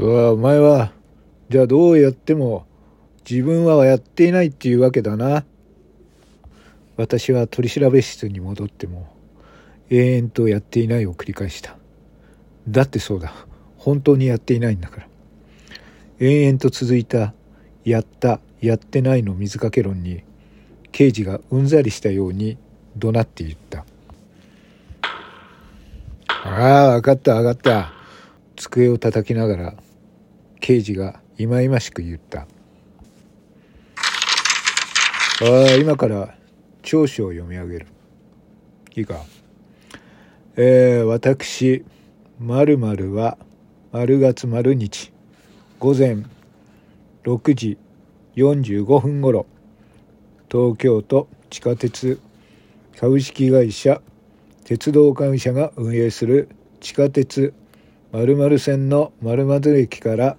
そうお前はじゃあどうやっても自分はやっていないっていうわけだな。私は取調室に戻っても永遠とやっていないを繰り返した。だってそうだ。本当にやっていないんだから。延々と続いたやったやってないの水かけ論に刑事がうんざりしたように怒鳴って言った。ああ分かった分かった。机を叩きながら刑事が忌々しく言った。ああ今から調書を読み上げる。いいか。えー、私〇〇は丸月丸日午前6時45分ごろ東京都地下鉄株式会社鉄道会社が運営する地下鉄〇〇線の〇〇駅から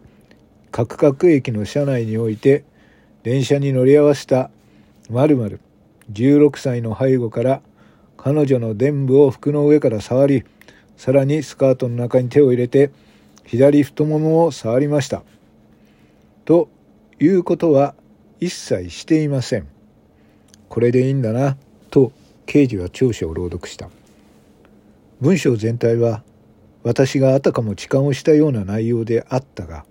カクカク駅の車内において電車に乗り合わせた〇〇16歳の背後から彼女の臀部を服の上から触りさらにスカートの中に手を入れて左太ももを触りました。ということは一切していません。これでいいんだな、と刑事は調書を朗読した。文章全体は私があたかも痴漢をしたような内容であったが、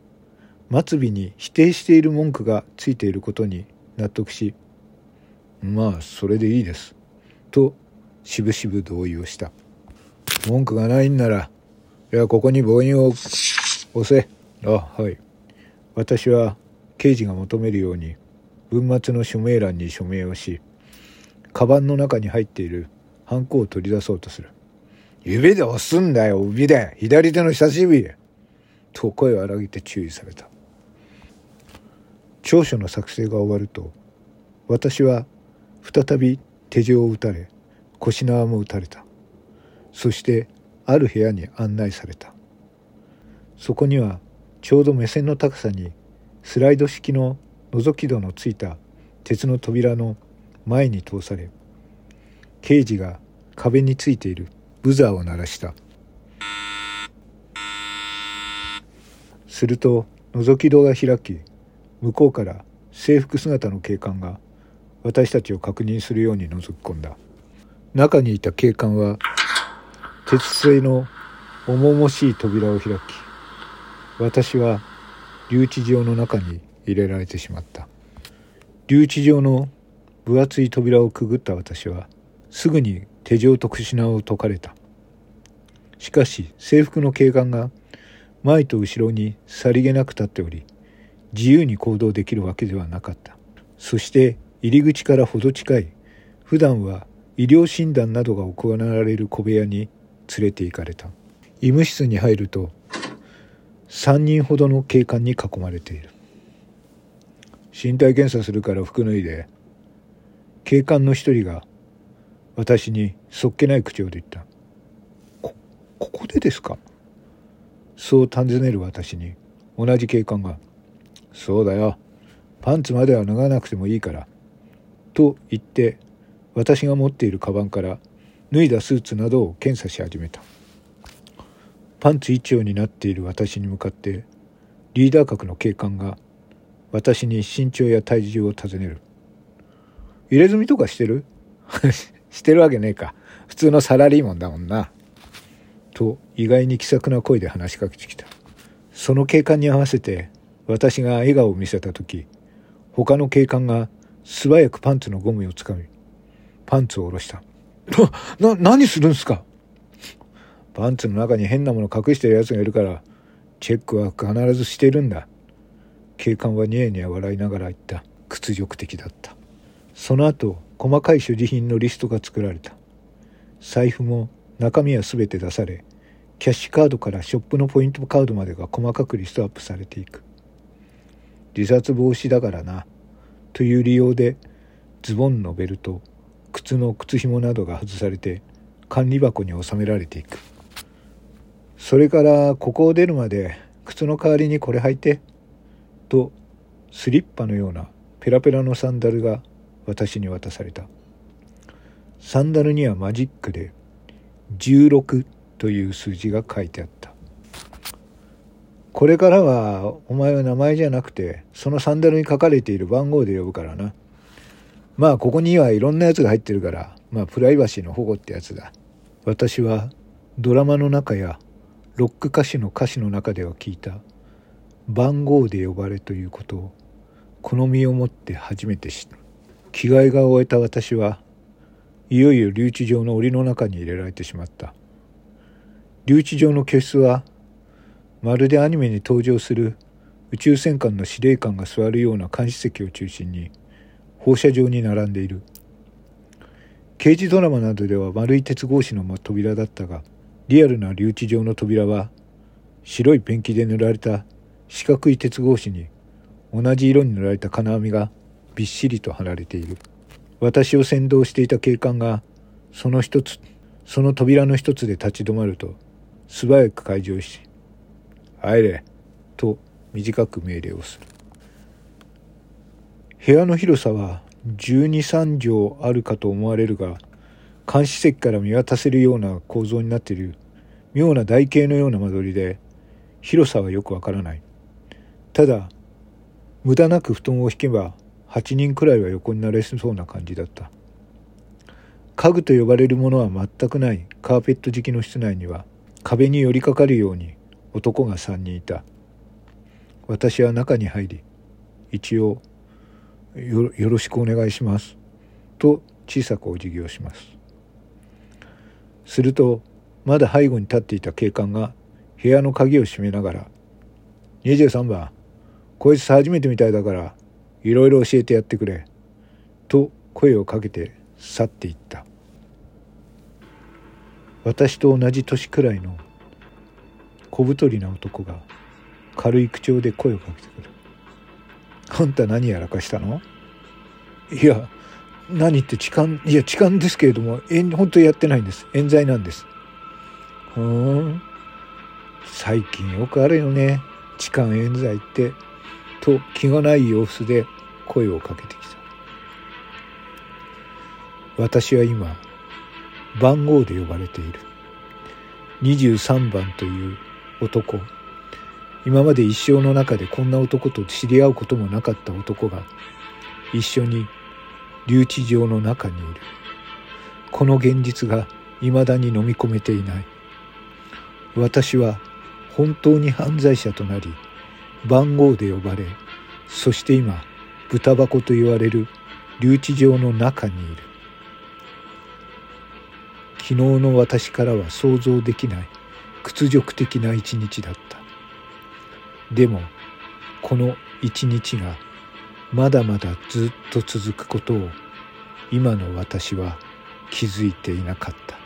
末尾に否定している文句がついていることに納得し、まあそれでいいです。としぶしぶ同意をした。文句がないんなら、いや、ここに母音を押せ。あ、はい。私は刑事が求めるように文末の署名欄に署名をしカバンの中に入っているハンコを取り出そうとする指で押すんだよ指で左手の人差し指と声を荒げて注意された調書の作成が終わると私は再び手錠を打たれ腰縄も打たれた。そしてある部屋に案内された。そこにはちょうど目線の高さにスライド式の覗き戸のついた鉄の扉の前に通され刑事が壁についているブザーを鳴らした。すると覗き戸が開き向こうから制服姿の警官が私たちを確認するように覗き込んだ。中にいた警官は鉄製の重々しい扉を開き私は留置場の中に入れられてしまった。留置場の分厚い扉をくぐった私はすぐに手錠と串縄を解かれた。しかし制服の警官が前と後ろにさりげなく立っており自由に行動できるわけではなかった。そして入り口からほど近い普段は医療診断などが行われる小部屋に連れて行かれた。医務室に入ると3人ほどの警官に囲まれている。身体検査するから服脱いで警官の一人が私にそっけない口調で言った「こここでですか?」そう尋ねる私に同じ警官が「そうだよ。パンツまでは脱がなくてもいいから」と言って私が持っているカバンから脱いだスーツなどを検査し始めた。パンツ一丁になっている私に向かってリーダー格の警官が私に身長や体重を尋ねる。入れ墨とかしてる？してるわけねえか。普通のサラリーマンだもんな。と意外に気さくな声で話しかけてきた。その警官に合わせて私が笑顔を見せた時他の警官が素早くパンツのゴムをつかみパンツを下ろした。な何するんすか？パンツの中に変なもの隠してる奴がいるからチェックは必ずしてるんだ。警官はニヤニヤ笑いながら言った。屈辱的だった。その後細かい所持品のリストが作られた。財布も中身は全て出されキャッシュカードからショップのポイントカードまでが細かくリストアップされていく自殺防止だからなという理由でズボンのベルト靴の靴紐などが外されて管理箱に収められていく。それからここを出るまで靴の代わりにこれ履いてとスリッパのようなペラペラのサンダルが私に渡された。サンダルにはマジックで16という数字が書いてあった。これからはお前は名前じゃなくてそのサンダルに書かれている番号で呼ぶからな。まあここにはいろんなやつが入ってるからまあプライバシーの保護ってやつだ。私はドラマの中やロック歌手の歌詞の中では聞いた番号で呼ばれということを好みを持って初めて知った。着替えが終えた私はいよいよ留置場の檻の中に入れられてしまった。留置場の居室はまるでアニメに登場する宇宙戦艦の司令官が座るような監視席を中心に放射状に並んでいる。刑事ドラマなどでは丸い鉄格子の扉だったがリアルな留置場の扉は白いペンキで塗られた四角い鉄格子に同じ色に塗られた金網がびっしりと貼られている。私を先導していた警官がその一つその扉の一つで立ち止まると素早く開場し入れと短く命令をする。部屋の広さは12、3畳あるかと思われるが監視席から見渡せるような構造になっている妙な台形のような間取りで広さはよくわからない。ただ無駄なく布団を引けば8人くらいは横になれそうな感じだった。家具と呼ばれるものは全くないカーペット敷きの室内には壁に寄りかかるように男が3人いた。私は中に入り一応よろしくお願いします。と小さくお辞儀をします。するとまだ背後に立っていた警官が部屋の鍵を閉めながら「23番こいつ初めてみたいだからいろいろ教えてやってくれ」と声をかけて去っていった。私と同じ年くらいの小太りな男が軽い口調で声をかけてくる。あんた何やらかしたのいや、何って痴漢、いや痴漢ですけれども、えん本当やってないんです。冤罪なんです。ふん。最近よくあるよね。痴漢冤罪って。と気がない様子で声をかけてきた。私は今、番号で呼ばれている。23番という男。今まで一生の中でこんな男と知り合うこともなかった男が一緒に留置場の中にいる。この現実が未だに飲み込めていない。私は本当に犯罪者となり番号で呼ばれそして今豚箱と言われる留置場の中にいる。昨日の私からは想像できない。屈辱的な一日だった。でもこの一日がまだまだずっと続くことを今の私は気づいていなかった。